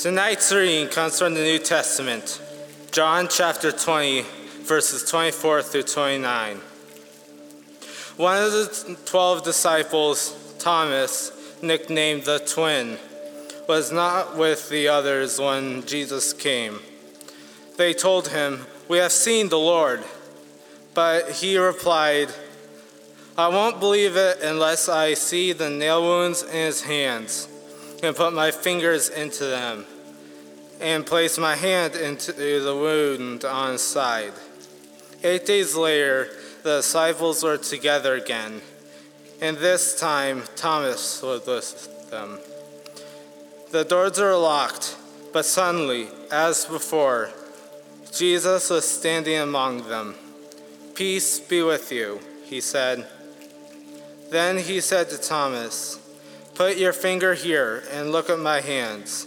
Tonight's reading comes from the New Testament, John chapter 20, verses 24 through 29. One of the twelve disciples, Thomas, nicknamed the twin, was not with the others when Jesus came. They told him, We have seen the Lord. But he replied, I won't believe it unless I see the nail wounds in his hands and put my fingers into them and place my hand into the wound on his side. Eight days later, the disciples were together again, and this time Thomas was with them. The doors were locked, but suddenly, as before, Jesus was standing among them. Peace be with you, he said. Then he said to Thomas, Put your finger here and look at my hands.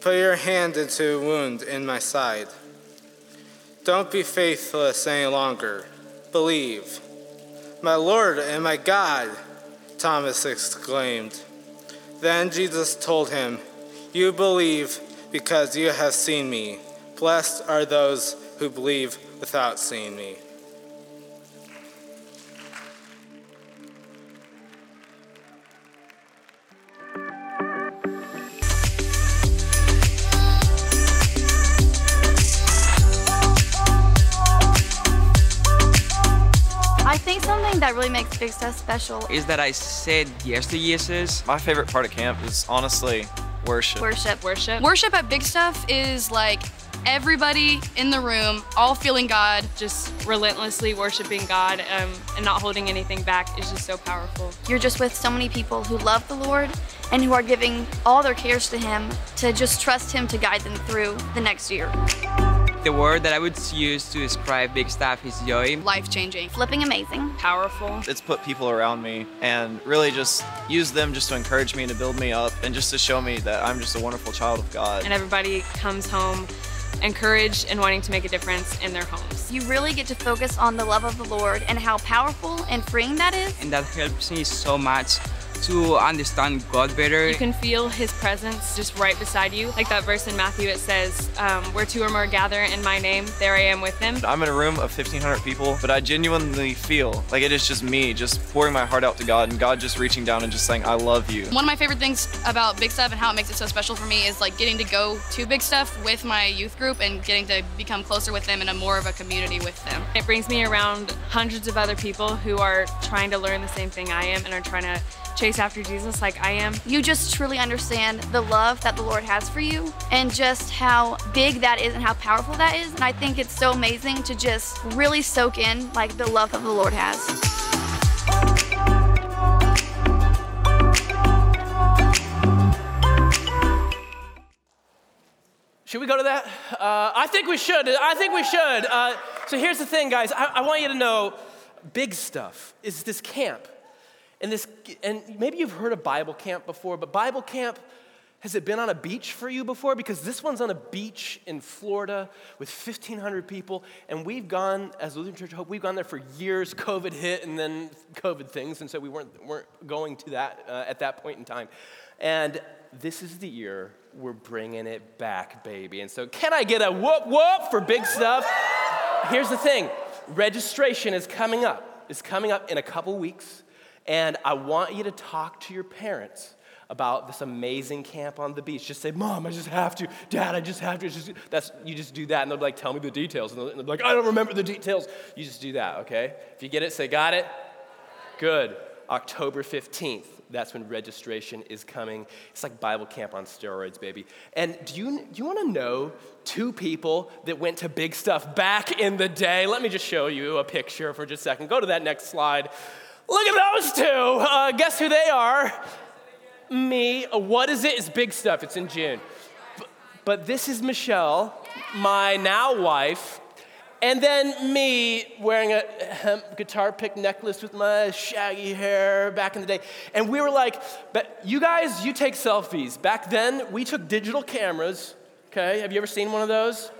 Put your hand into a wound in my side. Don't be faithless any longer. Believe. My Lord and my God, Thomas exclaimed. Then Jesus told him, You believe because you have seen me. Blessed are those who believe without seeing me. Think that really makes Big Stuff special is that I said yes to yeses. My favorite part of camp is honestly worship. worship. Worship. Worship at Big Stuff is like everybody in the room, all feeling God, just relentlessly worshiping God um, and not holding anything back is just so powerful. You're just with so many people who love the Lord and who are giving all their cares to Him to just trust Him to guide them through the next year. The word that I would use to describe Big Stuff is joy. Life changing, Flipping amazing. powerful. It's put people around me and really just use them just to encourage me and to build me up and just to show me that I'm just a wonderful child of God. And everybody comes home encouraged and wanting to make a difference in their homes. You really get to focus on the love of the Lord and how powerful and freeing that is. And that helps me so much to understand God better. You can feel his presence just right beside you. Like that verse in Matthew, it says, um, Where two or more gather in my name, there I am with them. I'm in a room of 1,500 people, but I genuinely feel like it is just me just pouring my heart out to God and God just reaching down and just saying, I love you. One of my favorite things about Big Stuff and how it makes it so special for me is like getting to go to Big Stuff with my youth group and getting to become closer with them and a more of a community with them. It brings me around hundreds of other people who are trying to learn the same thing I am and are trying to chase after Jesus like I am. You just truly understand the love that the Lord has for you and just how big that is and how powerful that is. And I think it's so amazing to just really soak in like the love that the Lord has. Should we go to that? Uh, I think we should. I think we should. Uh, so here's the thing, guys. I, I want you to know big stuff is this camp. And, this, and maybe you've heard of Bible camp before, but Bible camp, has it been on a beach for you before? Because this one's on a beach in Florida with 1,500 people, and we've gone, as Lutheran Church of Hope, we've gone there for years. COVID hit, and then COVID things, and so we weren't, weren't going to that uh, at that point in time. And this is the year we're bringing it back, baby. And so, can I get a whoop whoop for big stuff? Here's the thing registration is coming up. It's coming up in a couple weeks. And I want you to talk to your parents about this amazing camp on the beach. Just say, Mom, I just have to. Dad, I just have to. Just, that's, you just do that. And they'll be like, Tell me the details. And they'll, and they'll be like, I don't remember the details. You just do that, okay? If you get it, say, Got it? Good. October 15th. That's when registration is coming. It's like Bible camp on steroids, baby. And do you, do you want to know two people that went to big stuff back in the day? Let me just show you a picture for just a second. Go to that next slide. Look at those two. Uh, guess who they are? Me. What is it? It's big stuff. It's in June. But, but this is Michelle, my now wife. And then me wearing a hemp guitar pick necklace with my shaggy hair back in the day. And we were like, but you guys, you take selfies. Back then, we took digital cameras. Okay, have you ever seen one of those?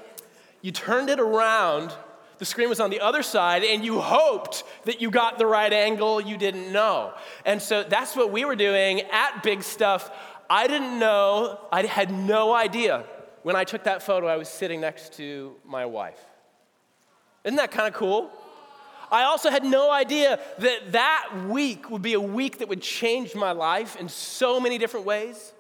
You turned it around, the screen was on the other side, and you hoped that you got the right angle you didn't know. And so that's what we were doing at Big Stuff I didn't know, I had no idea when I took that photo I was sitting next to my wife. Isn't that kind of cool? I also had no idea that that week would be a week that would change my life in so many different ways.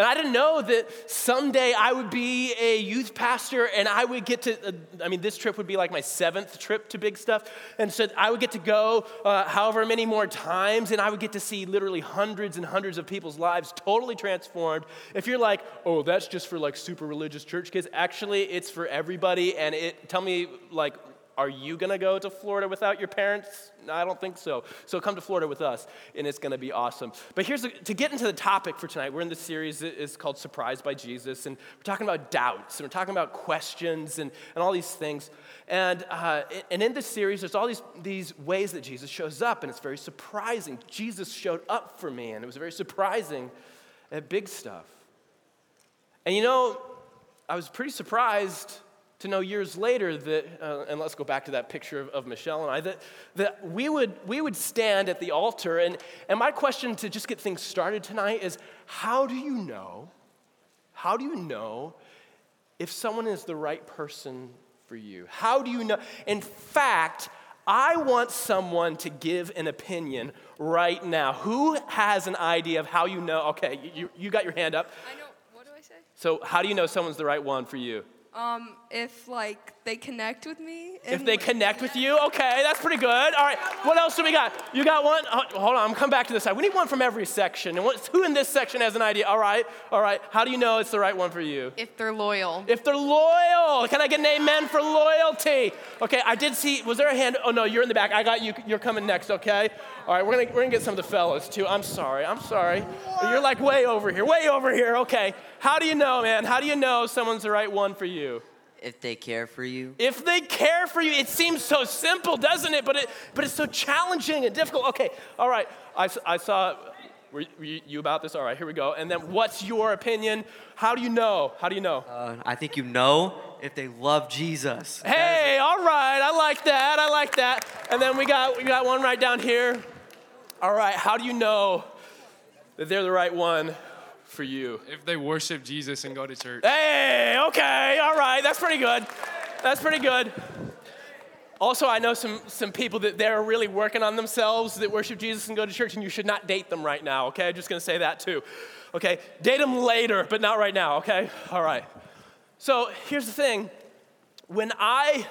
And I didn't know that someday I would be a youth pastor and I would get to, uh, I mean, this trip would be like my seventh trip to Big Stuff. And so I would get to go uh, however many more times and I would get to see literally hundreds and hundreds of people's lives totally transformed. If you're like, oh, that's just for like super religious church kids, actually, it's for everybody. And it, tell me, like, are you going to go to Florida without your parents? No, I don't think so. So come to Florida with us, and it's going to be awesome. But here's the, to get into the topic for tonight. We're in this series is called Surprised by Jesus, and we're talking about doubts, and we're talking about questions, and, and all these things. And, uh, and in this series, there's all these, these ways that Jesus shows up, and it's very surprising. Jesus showed up for me, and it was very surprising at big stuff. And you know, I was pretty surprised to know years later that, uh, and let's go back to that picture of, of, Michelle and I, that, that we, would, we would stand at the altar. And, and my question to just get things started tonight is how do you know, how do you know if someone is the right person for you? How do you know? In fact, I want someone to give an opinion right now. Who has an idea of how you know? Okay, you, you got your hand up. I know. What do I say? So, how do you know someone's the right one for you? Um, if like they connect with me. If they connect with you, okay, that's pretty good. All right, what else do we got? You got one? Oh, hold on, I'm coming back to this side. We need one from every section. And what, who in this section has an idea? All right, all right. How do you know it's the right one for you? If they're loyal. If they're loyal, can I get an amen for loyalty? Okay, I did see. Was there a hand? Oh no, you're in the back. I got you. You're coming next. Okay. All right, we're gonna we're gonna get some of the fellas too. I'm sorry. I'm sorry. You're like way over here. Way over here. Okay. How do you know, man? How do you know someone's the right one for you? If they care for you. If they care for you, it seems so simple, doesn't it? But it, but it's so challenging and difficult. Okay, all right. I, I saw. Were you, about this? All right, here we go. And then, what's your opinion? How do you know? How do you know? Uh, I think you know if they love Jesus. Hey, all right. I like that. I like that. And then we got we got one right down here. All right. How do you know that they're the right one for you? If they worship Jesus and go to church. Hey, okay, all right, that's pretty good. That's pretty good. Also, I know some, some people that they're really working on themselves that worship Jesus and go to church, and you should not date them right now, okay? I'm just gonna say that too. Okay, date them later, but not right now, okay? All right. So here's the thing when I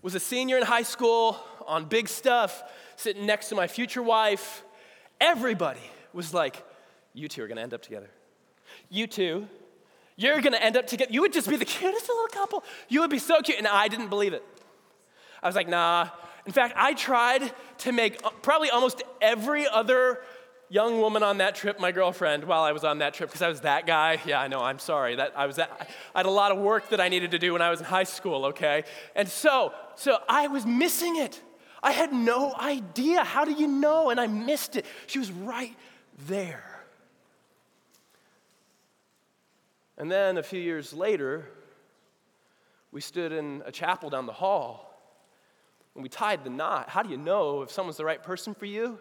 was a senior in high school on big stuff, sitting next to my future wife, everybody was like, you two are gonna end up together. You two, you're gonna end up together. You would just be the cutest little couple. You would be so cute. And I didn't believe it. I was like, nah. In fact, I tried to make uh, probably almost every other young woman on that trip my girlfriend while I was on that trip because I was that guy. Yeah, I know, I'm sorry. That I was that I had a lot of work that I needed to do when I was in high school, okay? And so, so I was missing it. I had no idea. How do you know? And I missed it. She was right there. And then a few years later, we stood in a chapel down the hall and we tied the knot. How do you know if someone's the right person for you?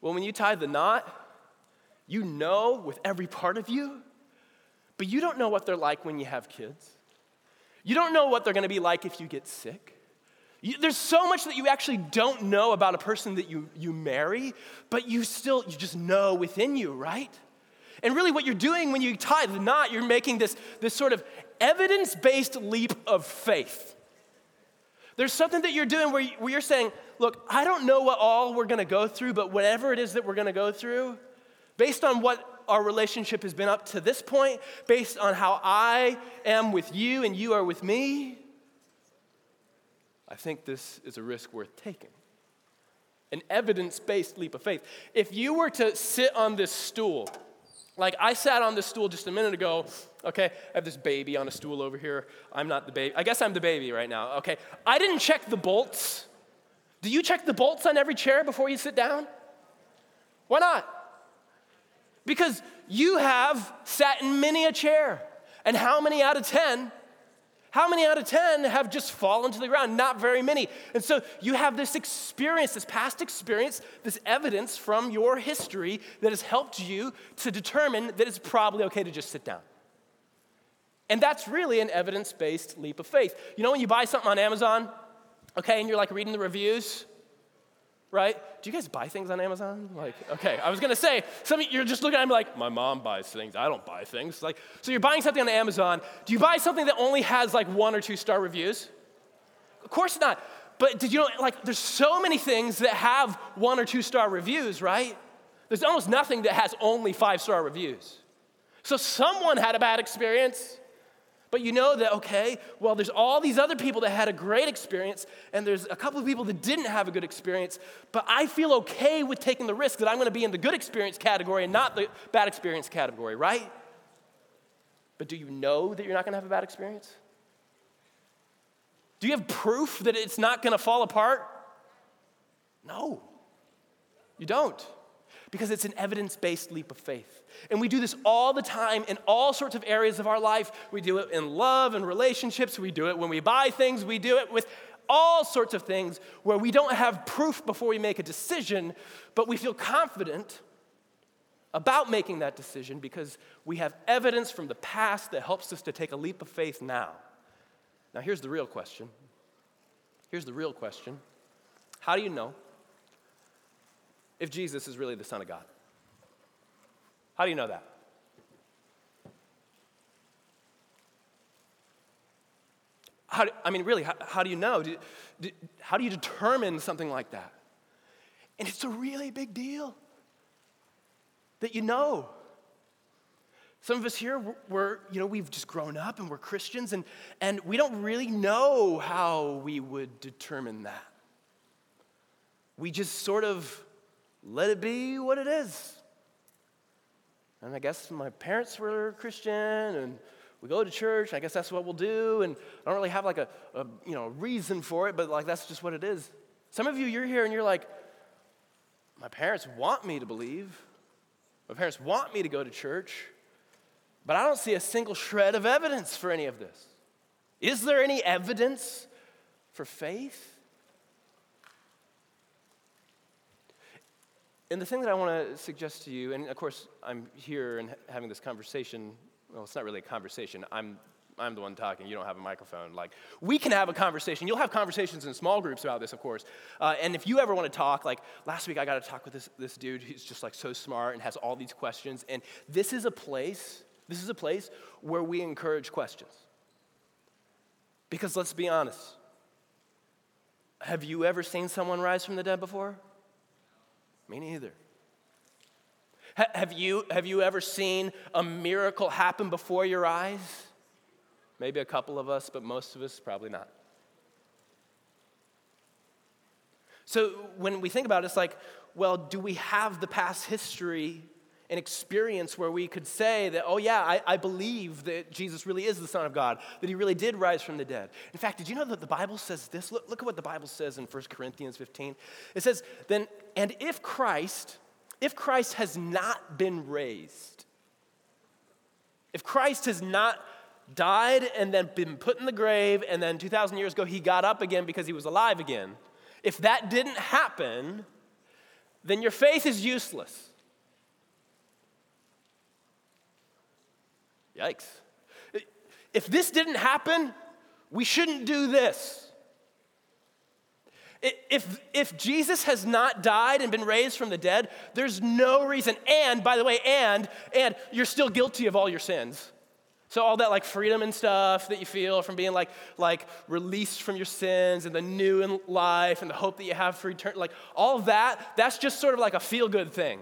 Well, when you tie the knot, you know with every part of you, but you don't know what they're like when you have kids. You don't know what they're gonna be like if you get sick. You, there's so much that you actually don't know about a person that you, you marry, but you still, you just know within you, right? And really, what you're doing when you tie the knot, you're making this, this sort of evidence based leap of faith. There's something that you're doing where, you, where you're saying, Look, I don't know what all we're gonna go through, but whatever it is that we're gonna go through, based on what our relationship has been up to this point, based on how I am with you and you are with me, I think this is a risk worth taking. An evidence based leap of faith. If you were to sit on this stool, like, I sat on this stool just a minute ago. Okay, I have this baby on a stool over here. I'm not the baby. I guess I'm the baby right now. Okay, I didn't check the bolts. Do you check the bolts on every chair before you sit down? Why not? Because you have sat in many a chair. And how many out of 10 How many out of 10 have just fallen to the ground? Not very many. And so you have this experience, this past experience, this evidence from your history that has helped you to determine that it's probably okay to just sit down. And that's really an evidence based leap of faith. You know, when you buy something on Amazon, okay, and you're like reading the reviews, right? Do you guys buy things on Amazon? Like, okay, I was gonna say, some of you, you're just looking at me like, my mom buys things, I don't buy things. Like, so you're buying something on Amazon. Do you buy something that only has like one or two star reviews? Of course not. But did you know, like, there's so many things that have one or two star reviews, right? There's almost nothing that has only five star reviews. So someone had a bad experience. But you know that, okay, well, there's all these other people that had a great experience, and there's a couple of people that didn't have a good experience, but I feel okay with taking the risk that I'm gonna be in the good experience category and not the bad experience category, right? But do you know that you're not gonna have a bad experience? Do you have proof that it's not gonna fall apart? No, you don't because it's an evidence based leap of faith. And we do this all the time in all sorts of areas of our life. We do it in love and relationships, we do it when we buy things, we do it with all sorts of things where we don't have proof before we make a decision, but we feel confident about making that decision because we have evidence from the past that helps us to take a leap of faith now. Now, here's the real question. Here's the real question How do you know if Jesus is really the Son of God? How do you know that? How do, I mean, really, how, how do you know? Do, do, how do you determine something like that? And it's a really big deal that you know. Some of us here, we're, you know, we've just grown up and we're Christians, and, and we don't really know how we would determine that. We just sort of let it be what it is. And I guess my parents were Christian, and we go to church. I guess that's what we'll do. And I don't really have like a, a you know reason for it, but like that's just what it is. Some of you, you're here and you're like, my parents want me to believe. My parents want me to go to church, but I don't see a single shred of evidence for any of this. Is there any evidence for faith? And the thing that I want to suggest to you, and of course, I'm here and having this conversation. Well, it's not really a conversation. I'm, I'm the one talking. You don't have a microphone. Like, we can have a conversation. You'll have conversations in small groups about this, of course. Uh, and if you ever want to talk, like last week, I got to talk with this, this dude who's just like so smart and has all these questions. And this is a place, this is a place where we encourage questions. Because let's be honest. Have you ever seen someone rise from the dead before? Me neither. Have you, have you ever seen a miracle happen before your eyes? Maybe a couple of us, but most of us probably not. So when we think about it, it's like, well, do we have the past history an experience where we could say that, oh, yeah, I, I, believe that Jesus really is the Son of God, that he really did rise from the dead. In fact, did you know that the Bible says this? Look, look at what the Bible says in 1 Corinthians 15. It says, then, and if Christ, if Christ has not been raised, if Christ has not died and then been put in the grave, and then 2,000 years ago he got up again because he was alive again, if that didn't happen, then your faith is useless. Yikes. If this didn't happen, we shouldn't do this. If, if Jesus has not died and been raised from the dead, there's no reason. And, by the way, and, and you're still guilty of all your sins. So all that like freedom and stuff that you feel from being like like released from your sins and the new in life and the hope that you have for eternity, like all that, that's just sort of like a feel good thing.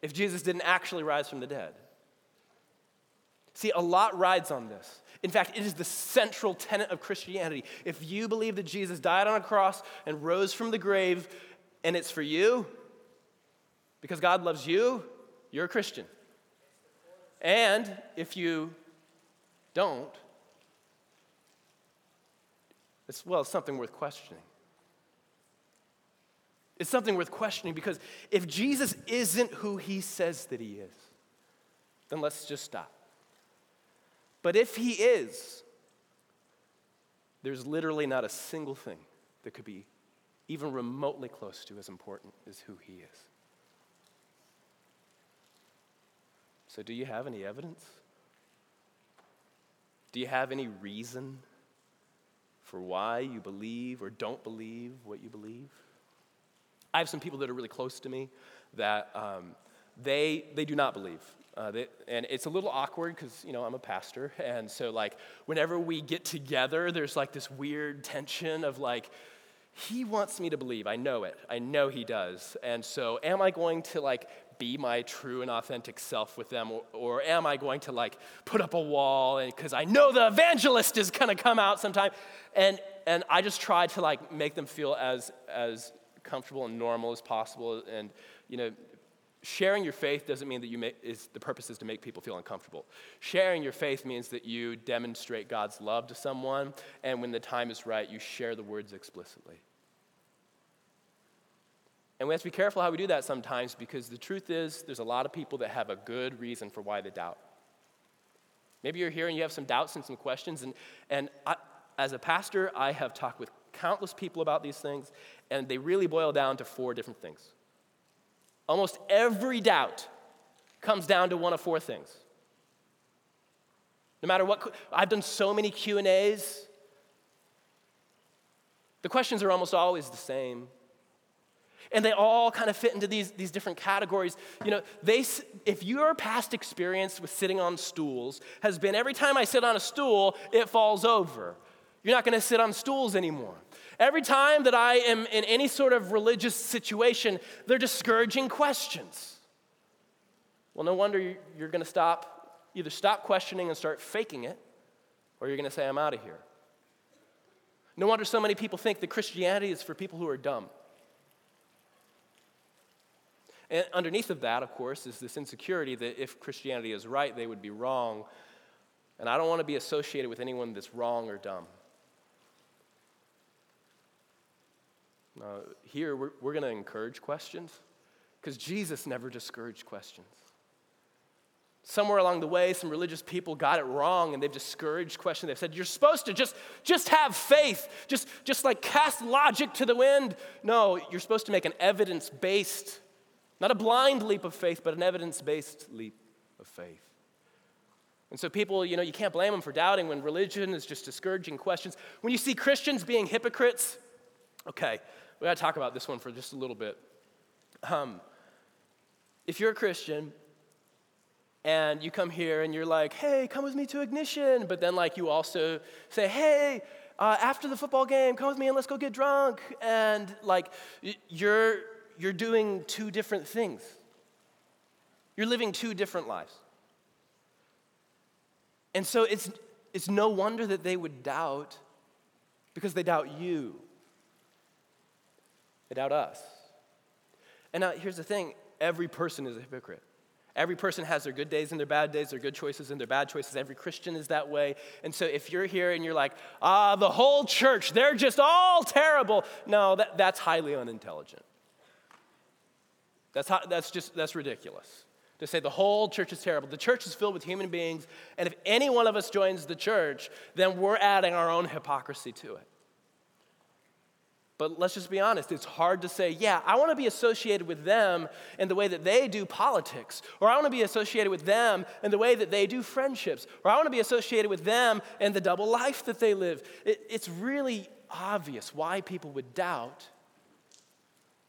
If Jesus didn't actually rise from the dead. See, a lot rides on this. In fact, it is the central tenet of Christianity. If you believe that Jesus died on a cross and rose from the grave, and it's for you, because God loves you, you're a Christian. And if you don't, it's, well, it's something worth questioning. It's something worth questioning because if Jesus isn't who he says that he is, then let's just stop. But if he is, there's literally not a single thing that could be even remotely close to as important as who he is. So, do you have any evidence? Do you have any reason for why you believe or don't believe what you believe? I have some people that are really close to me that um, they, they do not believe. Uh, they, and it's a little awkward because, you know, I'm a pastor. And so, like, whenever we get together, there's like this weird tension of like, he wants me to believe. I know it. I know he does. And so, am I going to like be my true and authentic self with them, or, or am I going to like put up a wall because I know the evangelist is going to come out sometime? And and I just try to like make them feel as as comfortable and normal as possible. And you know, sharing your faith doesn't mean that you make, is the purpose is to make people feel uncomfortable. Sharing your faith means that you demonstrate God's love to someone, and when the time is right, you share the words explicitly. And we have to be careful how we do that sometimes because the truth is, there's a lot of people that have a good reason for why they doubt. Maybe you're here and you have some doubts and some questions, and, and I, as a pastor, I have talked with countless people about these things, and they really boil down to four different things. Almost every doubt comes down to one of four things. No matter what, I've done so many Q&As. The questions are almost always the same. And they all kind of fit into these, these different categories. You know, they, if your past experience with sitting on stools has been every time I sit on a stool, it falls over. You're not going to sit on stools anymore. Every time that I am in any sort of religious situation, they're discouraging questions. Well, no wonder you're going to stop, either stop questioning and start faking it, or you're going to say, I'm out of here. No wonder so many people think that Christianity is for people who are dumb. And underneath of that, of course, is this insecurity that if Christianity is right, they would be wrong. And I don't want to be associated with anyone that's wrong or dumb. Uh, here, we're, we're going to encourage questions because Jesus never discouraged questions. Somewhere along the way, some religious people got it wrong and they've discouraged questions. They've said, You're supposed to just, just have faith, just, just like cast logic to the wind. No, you're supposed to make an evidence based, not a blind leap of faith, but an evidence based leap of faith. And so people, you know, you can't blame them for doubting when religion is just discouraging questions. When you see Christians being hypocrites, okay, we got to talk about this one for just a little bit. Um, if you're a Christian and you come here and you're like, hey, come with me to ignition, but then like you also say, hey, uh, after the football game, come with me and let's go get drunk, and like you're you're doing two different things. You're living two different lives. And so it's, it's no wonder that they would doubt because they doubt you. They doubt us. And now here's the thing every person is a hypocrite. Every person has their good days and their bad days, their good choices and their bad choices. Every Christian is that way. And so if you're here and you're like, ah, the whole church, they're just all terrible, no, that, that's highly unintelligent. That's, how, that's just, that's ridiculous to say the whole church is terrible. The church is filled with human beings, and if any one of us joins the church, then we're adding our own hypocrisy to it. But let's just be honest, it's hard to say, yeah, I want to be associated with them in the way that they do politics, or I want to be associated with them in the way that they do friendships, or I want to be associated with them in the double life that they live. It, it's really obvious why people would doubt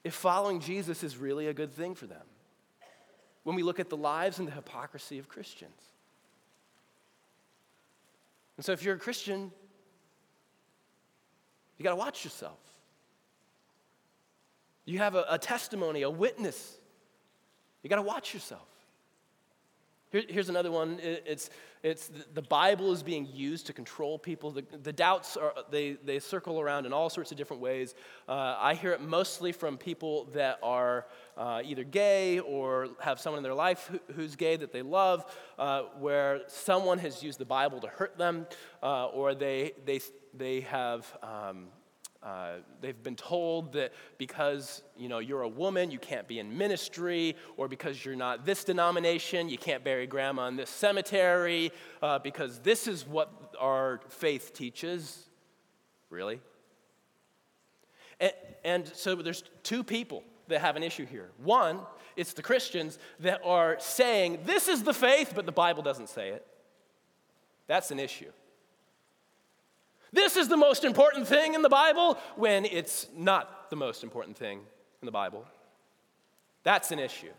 if following Jesus is really a good thing for them when we look at the lives and the hypocrisy of Christians. And so, if you're a Christian, you got to watch yourself. You have a, a testimony, a witness. You got to watch yourself. Here, here's another one. It's, it's the Bible is being used to control people. The, the doubts are they, they circle around in all sorts of different ways. Uh, I hear it mostly from people that are uh, either gay or have someone in their life who, who's gay that they love, uh, where someone has used the Bible to hurt them, uh, or they they they have. Um, uh, they've been told that because you know you're a woman you can't be in ministry or because you're not this denomination you can't bury grandma in this cemetery uh, because this is what our faith teaches Really? And, and so there's two people that have an issue here. One, it's the Christians that are saying, this is the faith, but the Bible doesn't say it. That's an issue. This is the most important thing in the Bible when it's not the most important thing in the Bible. That's an issue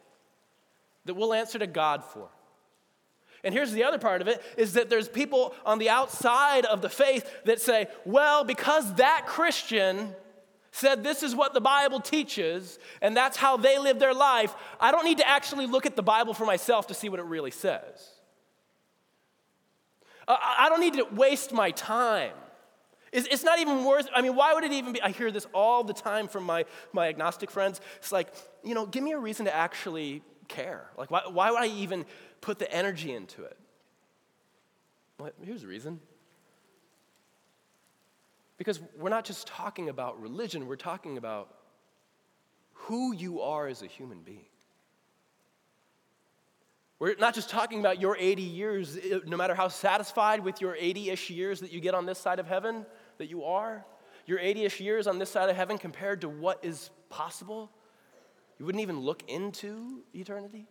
that we'll answer to God for. And here's the other part of it is that there's people on the outside of the faith that say, well, because that Christian said this is what the Bible teaches and that's how they live their life, I don't need to actually look at the Bible for myself to see what it really says. I don't need to waste my time. It's not even worth, I mean, why would it even be? I hear this all the time from my, my agnostic friends. It's like, you know, give me a reason to actually care. Like, why, why would I even put the energy into it? Well, here's the reason. Because we're not just talking about religion, we're talking about who you are as a human being. We're not just talking about your 80 years, no matter how satisfied with your 80 ish years that you get on this side of heaven that you are, your 80 ish years on this side of heaven compared to what is possible. You wouldn't even look into eternity?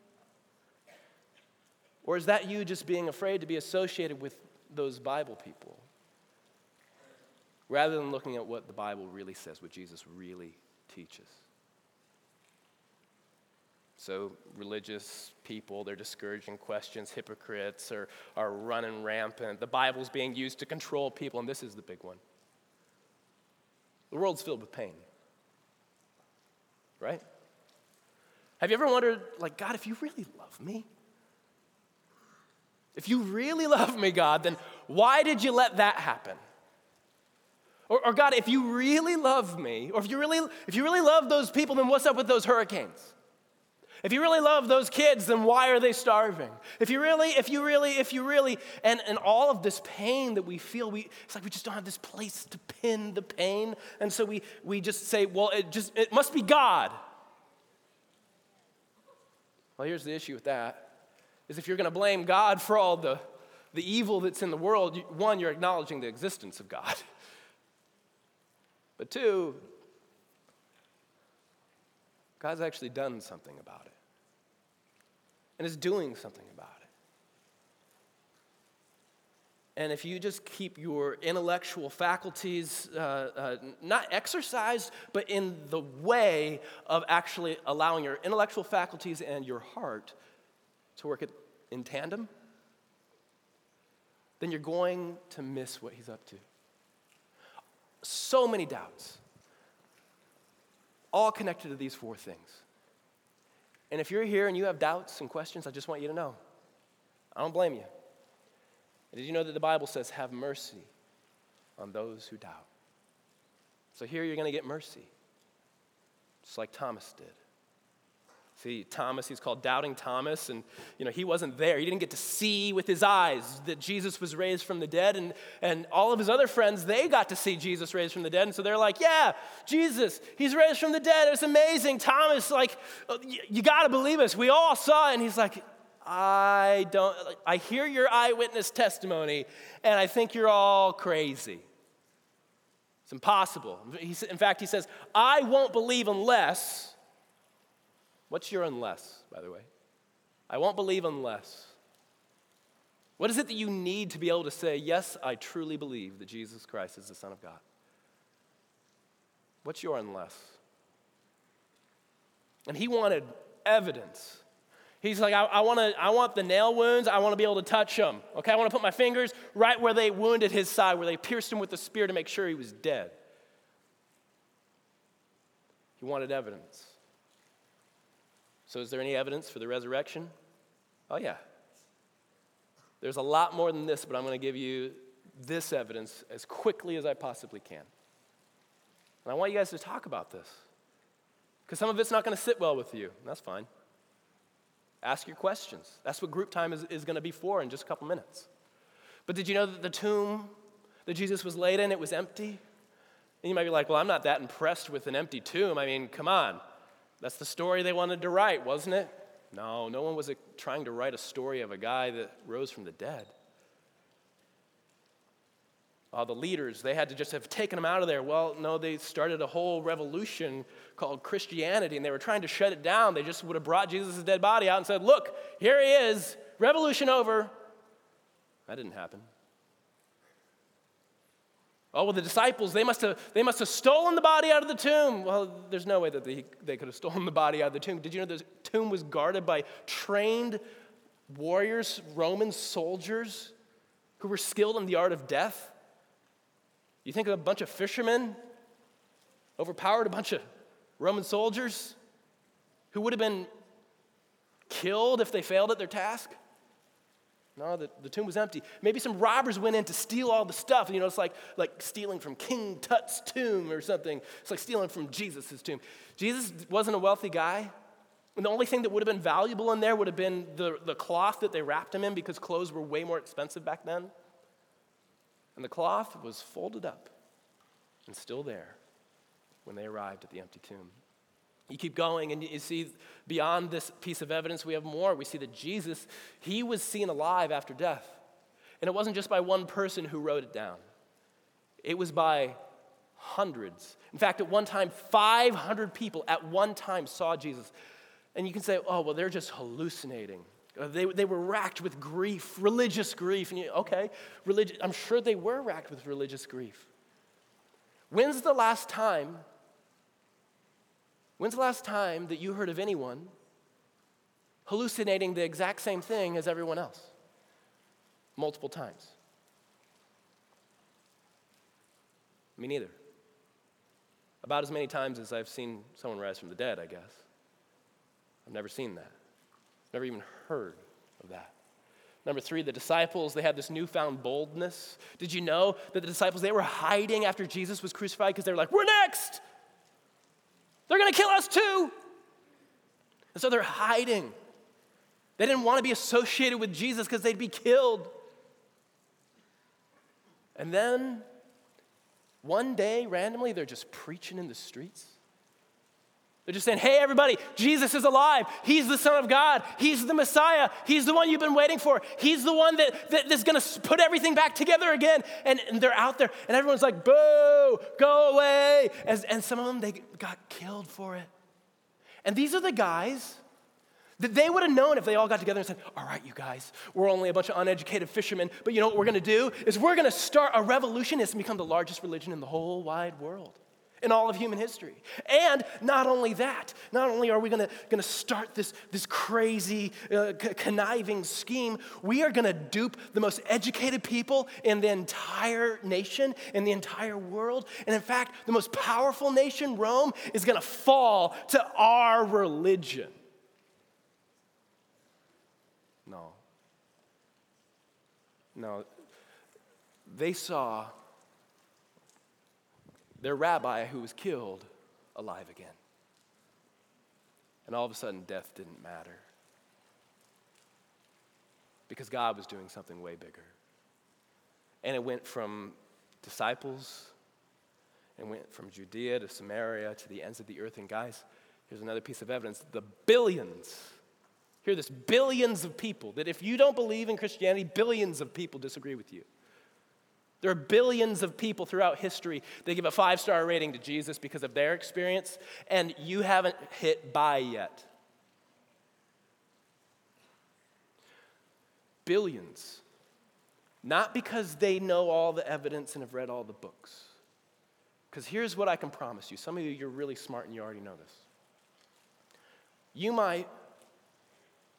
Or is that you just being afraid to be associated with those Bible people? Rather than looking at what the Bible really says, what Jesus really teaches. So, religious people, they're discouraging questions, hypocrites are, are running rampant. The Bible's being used to control people, and this is the big one. The world's filled with pain, right? Have you ever wondered, like, God, if you really love me, if you really love me, God, then why did you let that happen? Or, or, God, if you really love me, or if you really, if you really love those people, then what's up with those hurricanes? If you really love those kids, then why are they starving? If you really, if you really, if you really, and, and all of this pain that we feel, we, it's like we just don't have this place to pin the pain. And so we, we just say, well, it just, it must be God. Well, here's the issue with that, is if you're going to blame God for all the, the evil that's in the world, one, you're acknowledging the existence of God. But two, God's actually done something about it and is doing something about it. And if you just keep your intellectual faculties uh, uh, not exercised, but in the way of actually allowing your intellectual faculties and your heart to work in tandem, then you're going to miss what he's up to. So many doubts all connected to these four things. And if you're here and you have doubts and questions, I just want you to know I don't blame you. did you know that the Bible says, have mercy on those who doubt? So here you're going to get mercy, just like Thomas did. See, Thomas, he's called Doubting Thomas, and you know, he wasn't there. He didn't get to see with his eyes that Jesus was raised from the dead, and, and all of his other friends, they got to see Jesus raised from the dead. And so they're like, Yeah, Jesus, he's raised from the dead. It's amazing. Thomas, like, uh, you gotta believe us. We all saw it. And he's like, I don't, I hear your eyewitness testimony, and I think you're all crazy. It's impossible. in fact, he says, I won't believe unless What's your unless, by the way? I won't believe unless. What is it that you need to be able to say, Yes, I truly believe that Jesus Christ is the Son of God? What's your unless? And he wanted evidence. He's like, I, I, wanna, I want the nail wounds. I want to be able to touch them. Okay, I want to put my fingers right where they wounded his side, where they pierced him with the spear to make sure he was dead. He wanted evidence. So, is there any evidence for the resurrection? Oh, yeah. There's a lot more than this, but I'm going to give you this evidence as quickly as I possibly can. And I want you guys to talk about this. Because some of it's not going to sit well with you. that's fine. Ask your questions. That's what group time is, is going to be for in just a couple minutes. But did you know that the tomb that Jesus was laid in, it was empty? And you might be like, well, I'm not that impressed with an empty tomb. I mean, come on. That's the story they wanted to write, wasn't it? No, no one was trying to write a story of a guy that rose from the dead. Uh, the leaders, they had to just have taken him out of there. Well, no, they started a whole revolution called Christianity, and they were trying to shut it down. They just would have brought Jesus' dead body out and said, Look, here he is, revolution over. That didn't happen. Oh, well, the disciples, they must have, they must have stolen the body out of the tomb. Well, there's no way that they, they could have stolen the body out of the tomb. Did you know the tomb was guarded by trained warriors, Roman soldiers who were skilled in the art of death? You think a bunch of fishermen overpowered a bunch of Roman soldiers who would have been killed if they failed at their task? No, the, the tomb was empty. Maybe some robbers went in to steal all the stuff. You know, it's like, like stealing from King Tut's tomb or something. It's like stealing from Jesus' tomb. Jesus wasn't a wealthy guy. And the only thing that would have been valuable in there would have been the, the cloth that they wrapped him in because clothes were way more expensive back then. And the cloth was folded up and still there when they arrived at the empty tomb. You keep going, and you see beyond this piece of evidence, we have more. We see that Jesus, he was seen alive after death. And it wasn't just by one person who wrote it down, it was by hundreds. In fact, at one time, 500 people at one time saw Jesus. And you can say, oh, well, they're just hallucinating. Uh, They, they were racked with grief, religious grief. And you, okay, religi- I'm sure they were racked with religious grief. When's the last time When's the last time that you heard of anyone hallucinating the exact same thing as everyone else? Multiple times. Me neither. About as many times as I've seen someone rise from the dead, I guess. I've never seen that. Never even heard of that. Number three, the disciples, they had this newfound boldness. Did you know that the disciples, they were hiding after Jesus was crucified because they were like, we're next. They're going to kill us too. And so they're hiding. They didn't want to be associated with Jesus because they'd be killed. And then one day, randomly, they're just preaching in the streets. They're just saying, hey, everybody, Jesus is alive. He's the Son of God. He's the Messiah. He's the one you've been waiting for. He's the one that, that, that's going to put everything back together again. And, and they're out there, and everyone's like, boo, go away. As, and some of them, they got killed for it. And these are the guys that they would have known if they all got together and said, All right, you guys, we're only a bunch of uneducated fishermen, but you know what we're gonna do? Is we're gonna start a revolution and become the largest religion in the whole wide world in all of human history. And not only that, not only are we gonna, gonna start this, this crazy, uh, conniving scheme, we are gonna dupe the most educated people in the entire nation, in the entire world. And in fact, the most powerful nation, Rome, is gonna fall to our religion. No. No. They saw their rabbi who was killed alive again. And all of a sudden, death didn't matter. Because God was doing something way bigger. And it went from disciples, and went from Judea to Samaria to the ends of the earth. And guys, here's another piece of evidence the billions, hear this, billions of people, that if you don't believe in Christianity, billions of people disagree with you. There are billions of people throughout history that give a five star rating to Jesus because of their experience, and you haven't hit buy yet. Billions. Not because they know all the evidence and have read all the books. Because here's what I can promise you. Some of you, you're really smart and you already know this. You might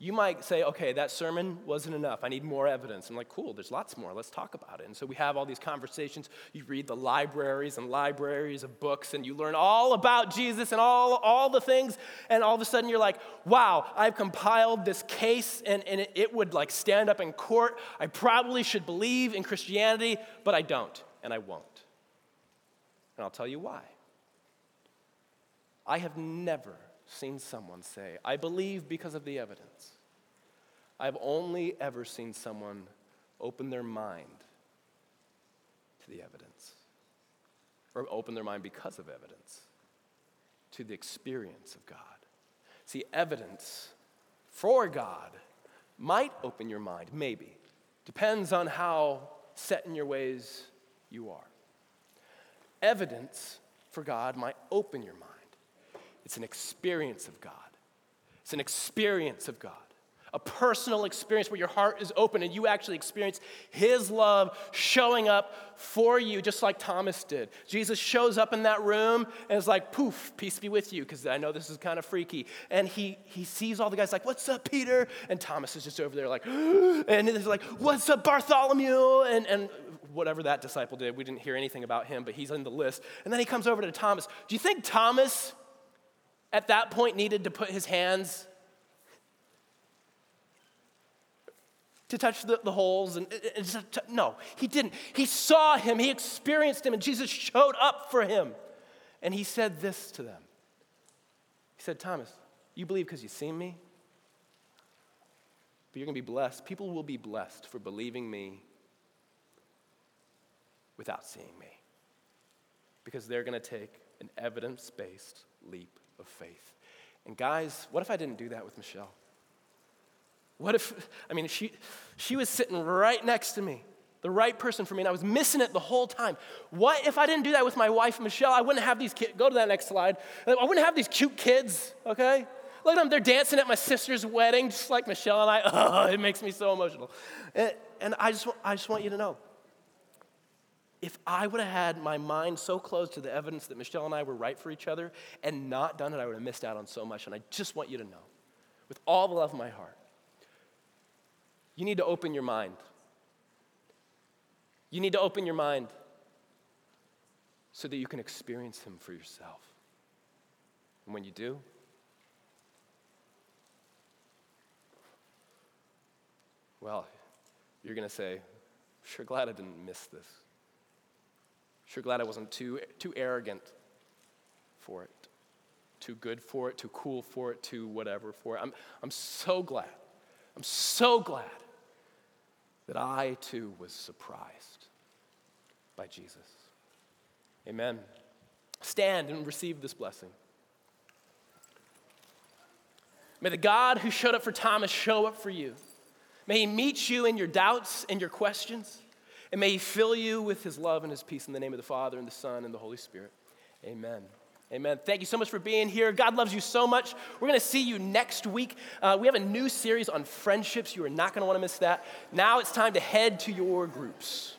you might say, okay, that sermon wasn't enough. I need more evidence. I'm like, cool, there's lots more. Let's talk about it. And so we have all these conversations. You read the libraries and libraries of books, and you learn all about Jesus and all, all the things. And all of a sudden, you're like, wow, I've compiled this case, and, and it, it would like stand up in court. I probably should believe in Christianity, but I don't, and I won't. And I'll tell you why. I have never seen someone say, I believe because of the evidence. I've only ever seen someone open their mind to the evidence, or open their mind because of evidence to the experience of God. See, evidence for God might open your mind, maybe. Depends on how set in your ways you are. Evidence for God might open your mind. It's an experience of God. It's an experience of God. A personal experience where your heart is open and you actually experience His love showing up for you, just like Thomas did. Jesus shows up in that room and is like, poof, peace be with you, because I know this is kind of freaky. And he, he sees all the guys like, what's up, Peter? And Thomas is just over there like, and he's like, what's up, Bartholomew? And, and whatever that disciple did, we didn't hear anything about him, but he's in the list. And then he comes over to Thomas. Do you think Thomas at that point needed to put his hands to touch the, the holes and, and no he didn't. He saw him. He experienced him and jesus showed up for him. And he said this to them. He said thomas you believe because you've seen me? But you're going to be blessed. People will be blessed for believing me without seeing me because they're going to take an evidence-based leap of faith and guys what if i didn't do that with michelle what if, I mean, she, she was sitting right next to me, the right person for me, and I was missing it the whole time. What if I didn't do that with my wife, Michelle? I wouldn't have these kids, go to that next slide. I wouldn't have these cute kids, okay? Look at them, they're dancing at my sister's wedding, just like Michelle and I. Oh, it makes me so emotional. And, and I, just, I just want you to know if I would have had my mind so close to the evidence that Michelle and I were right for each other and not done it, I would have missed out on so much. And I just want you to know, with all the love of my heart, you need to open your mind. You need to open your mind so that you can experience Him for yourself. And when you do, well, you're going to say, sure glad I didn't miss this. Sure glad I wasn't too, too arrogant for it, too good for it, too cool for it, too whatever for it. I'm, I'm so glad. I'm so glad that I too was surprised by Jesus. Amen. Stand and receive this blessing. May the God who showed up for Thomas show up for you. May he meet you in your doubts and your questions. And may he fill you with his love and his peace in the name of the Father and the Son and the Holy Spirit. Amen. Amen. Thank you so much for being here. God loves you so much. We're going to see you next week. Uh, we have a new series on friendships. You are not going to want to miss that. Now it's time to head to your groups.